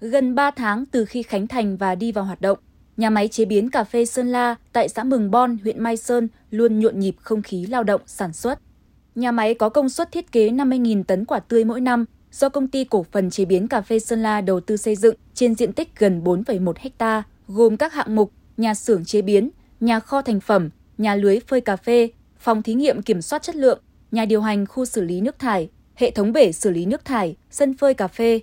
Gần 3 tháng từ khi khánh thành và đi vào hoạt động, nhà máy chế biến cà phê Sơn La tại xã Mừng Bon, huyện Mai Sơn luôn nhộn nhịp không khí lao động sản xuất. Nhà máy có công suất thiết kế 50.000 tấn quả tươi mỗi năm do công ty cổ phần chế biến cà phê Sơn La đầu tư xây dựng trên diện tích gần 4,1 ha, gồm các hạng mục nhà xưởng chế biến, nhà kho thành phẩm, nhà lưới phơi cà phê, phòng thí nghiệm kiểm soát chất lượng, nhà điều hành khu xử lý nước thải, hệ thống bể xử lý nước thải, sân phơi cà phê.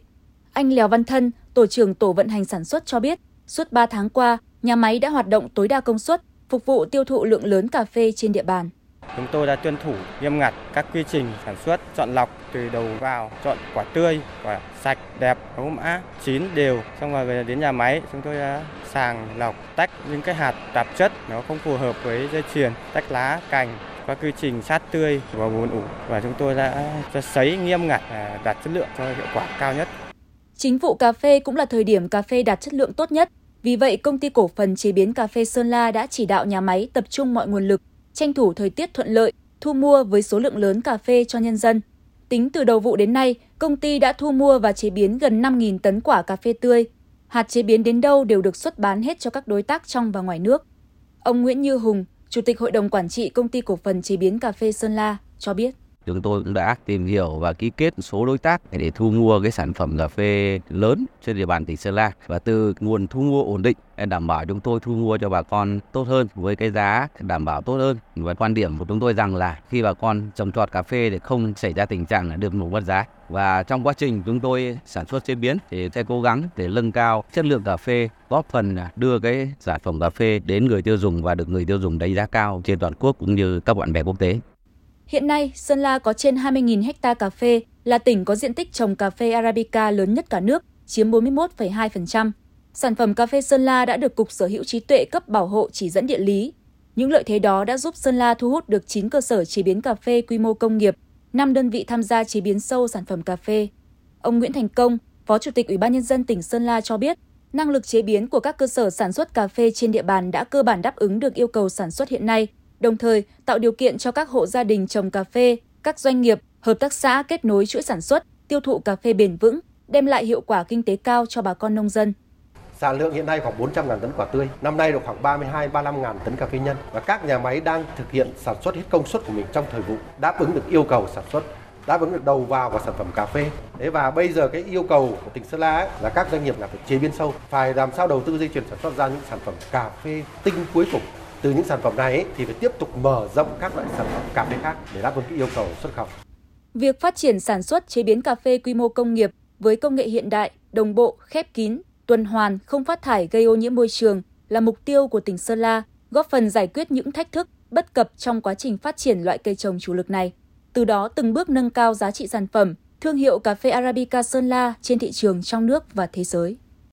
Anh Lèo Văn Thân, tổ trưởng tổ vận hành sản xuất cho biết, suốt 3 tháng qua, nhà máy đã hoạt động tối đa công suất, phục vụ tiêu thụ lượng lớn cà phê trên địa bàn. Chúng tôi đã tuân thủ nghiêm ngặt các quy trình sản xuất, chọn lọc từ đầu vào, chọn quả tươi, quả sạch, đẹp, mẫu mã, chín đều. Xong rồi về đến nhà máy, chúng tôi đã sàng lọc tách những cái hạt tạp chất nó không phù hợp với dây chuyền, tách lá, cành các quy trình sát tươi và bùn ủ và chúng tôi đã à, cho sấy nghiêm ngặt à, đạt chất lượng cho hiệu quả cao nhất. Chính vụ cà phê cũng là thời điểm cà phê đạt chất lượng tốt nhất. Vì vậy, công ty cổ phần chế biến cà phê Sơn La đã chỉ đạo nhà máy tập trung mọi nguồn lực tranh thủ thời tiết thuận lợi, thu mua với số lượng lớn cà phê cho nhân dân. Tính từ đầu vụ đến nay, công ty đã thu mua và chế biến gần 5.000 tấn quả cà phê tươi. Hạt chế biến đến đâu đều được xuất bán hết cho các đối tác trong và ngoài nước. Ông Nguyễn Như Hùng, Chủ tịch Hội đồng Quản trị Công ty Cổ phần Chế biến Cà phê Sơn La cho biết. Chúng tôi cũng đã tìm hiểu và ký kết số đối tác để thu mua cái sản phẩm cà phê lớn trên địa bàn tỉnh Sơn La. Và từ nguồn thu mua ổn định đảm bảo chúng tôi thu mua cho bà con tốt hơn với cái giá đảm bảo tốt hơn. Và quan điểm của chúng tôi rằng là khi bà con trồng trọt cà phê thì không xảy ra tình trạng là được một mất giá. Và trong quá trình chúng tôi sản xuất chế biến thì sẽ cố gắng để nâng cao chất lượng cà phê, góp phần đưa cái sản phẩm cà phê đến người tiêu dùng và được người tiêu dùng đánh giá cao trên toàn quốc cũng như các bạn bè quốc tế. Hiện nay, Sơn La có trên 20.000 hecta cà phê, là tỉnh có diện tích trồng cà phê Arabica lớn nhất cả nước, chiếm 41,2%. Sản phẩm cà phê Sơn La đã được Cục Sở hữu trí tuệ cấp bảo hộ chỉ dẫn địa lý. Những lợi thế đó đã giúp Sơn La thu hút được 9 cơ sở chế biến cà phê quy mô công nghiệp, 5 đơn vị tham gia chế biến sâu sản phẩm cà phê. Ông Nguyễn Thành Công, Phó Chủ tịch Ủy ban nhân dân tỉnh Sơn La cho biết, năng lực chế biến của các cơ sở sản xuất cà phê trên địa bàn đã cơ bản đáp ứng được yêu cầu sản xuất hiện nay – đồng thời tạo điều kiện cho các hộ gia đình trồng cà phê, các doanh nghiệp, hợp tác xã kết nối chuỗi sản xuất, tiêu thụ cà phê bền vững, đem lại hiệu quả kinh tế cao cho bà con nông dân. Sản lượng hiện nay khoảng 400 ngàn tấn quả tươi, năm nay được khoảng 32-35 ngàn tấn cà phê nhân và các nhà máy đang thực hiện sản xuất hết công suất của mình trong thời vụ, đáp ứng được yêu cầu sản xuất đáp ứng được đầu vào của sản phẩm cà phê. Thế và bây giờ cái yêu cầu của tỉnh Sơn La ấy, là các doanh nghiệp là phải chế biến sâu, phải làm sao đầu tư dây chuyền sản xuất ra những sản phẩm cà phê tinh cuối cùng từ những sản phẩm này ấy, thì phải tiếp tục mở rộng các loại sản phẩm cà phê khác để đáp ứng cái yêu cầu xuất khẩu. Việc phát triển sản xuất chế biến cà phê quy mô công nghiệp với công nghệ hiện đại, đồng bộ, khép kín, tuần hoàn, không phát thải gây ô nhiễm môi trường là mục tiêu của tỉnh Sơn La, góp phần giải quyết những thách thức, bất cập trong quá trình phát triển loại cây trồng chủ lực này. Từ đó từng bước nâng cao giá trị sản phẩm, thương hiệu cà phê Arabica Sơn La trên thị trường trong nước và thế giới.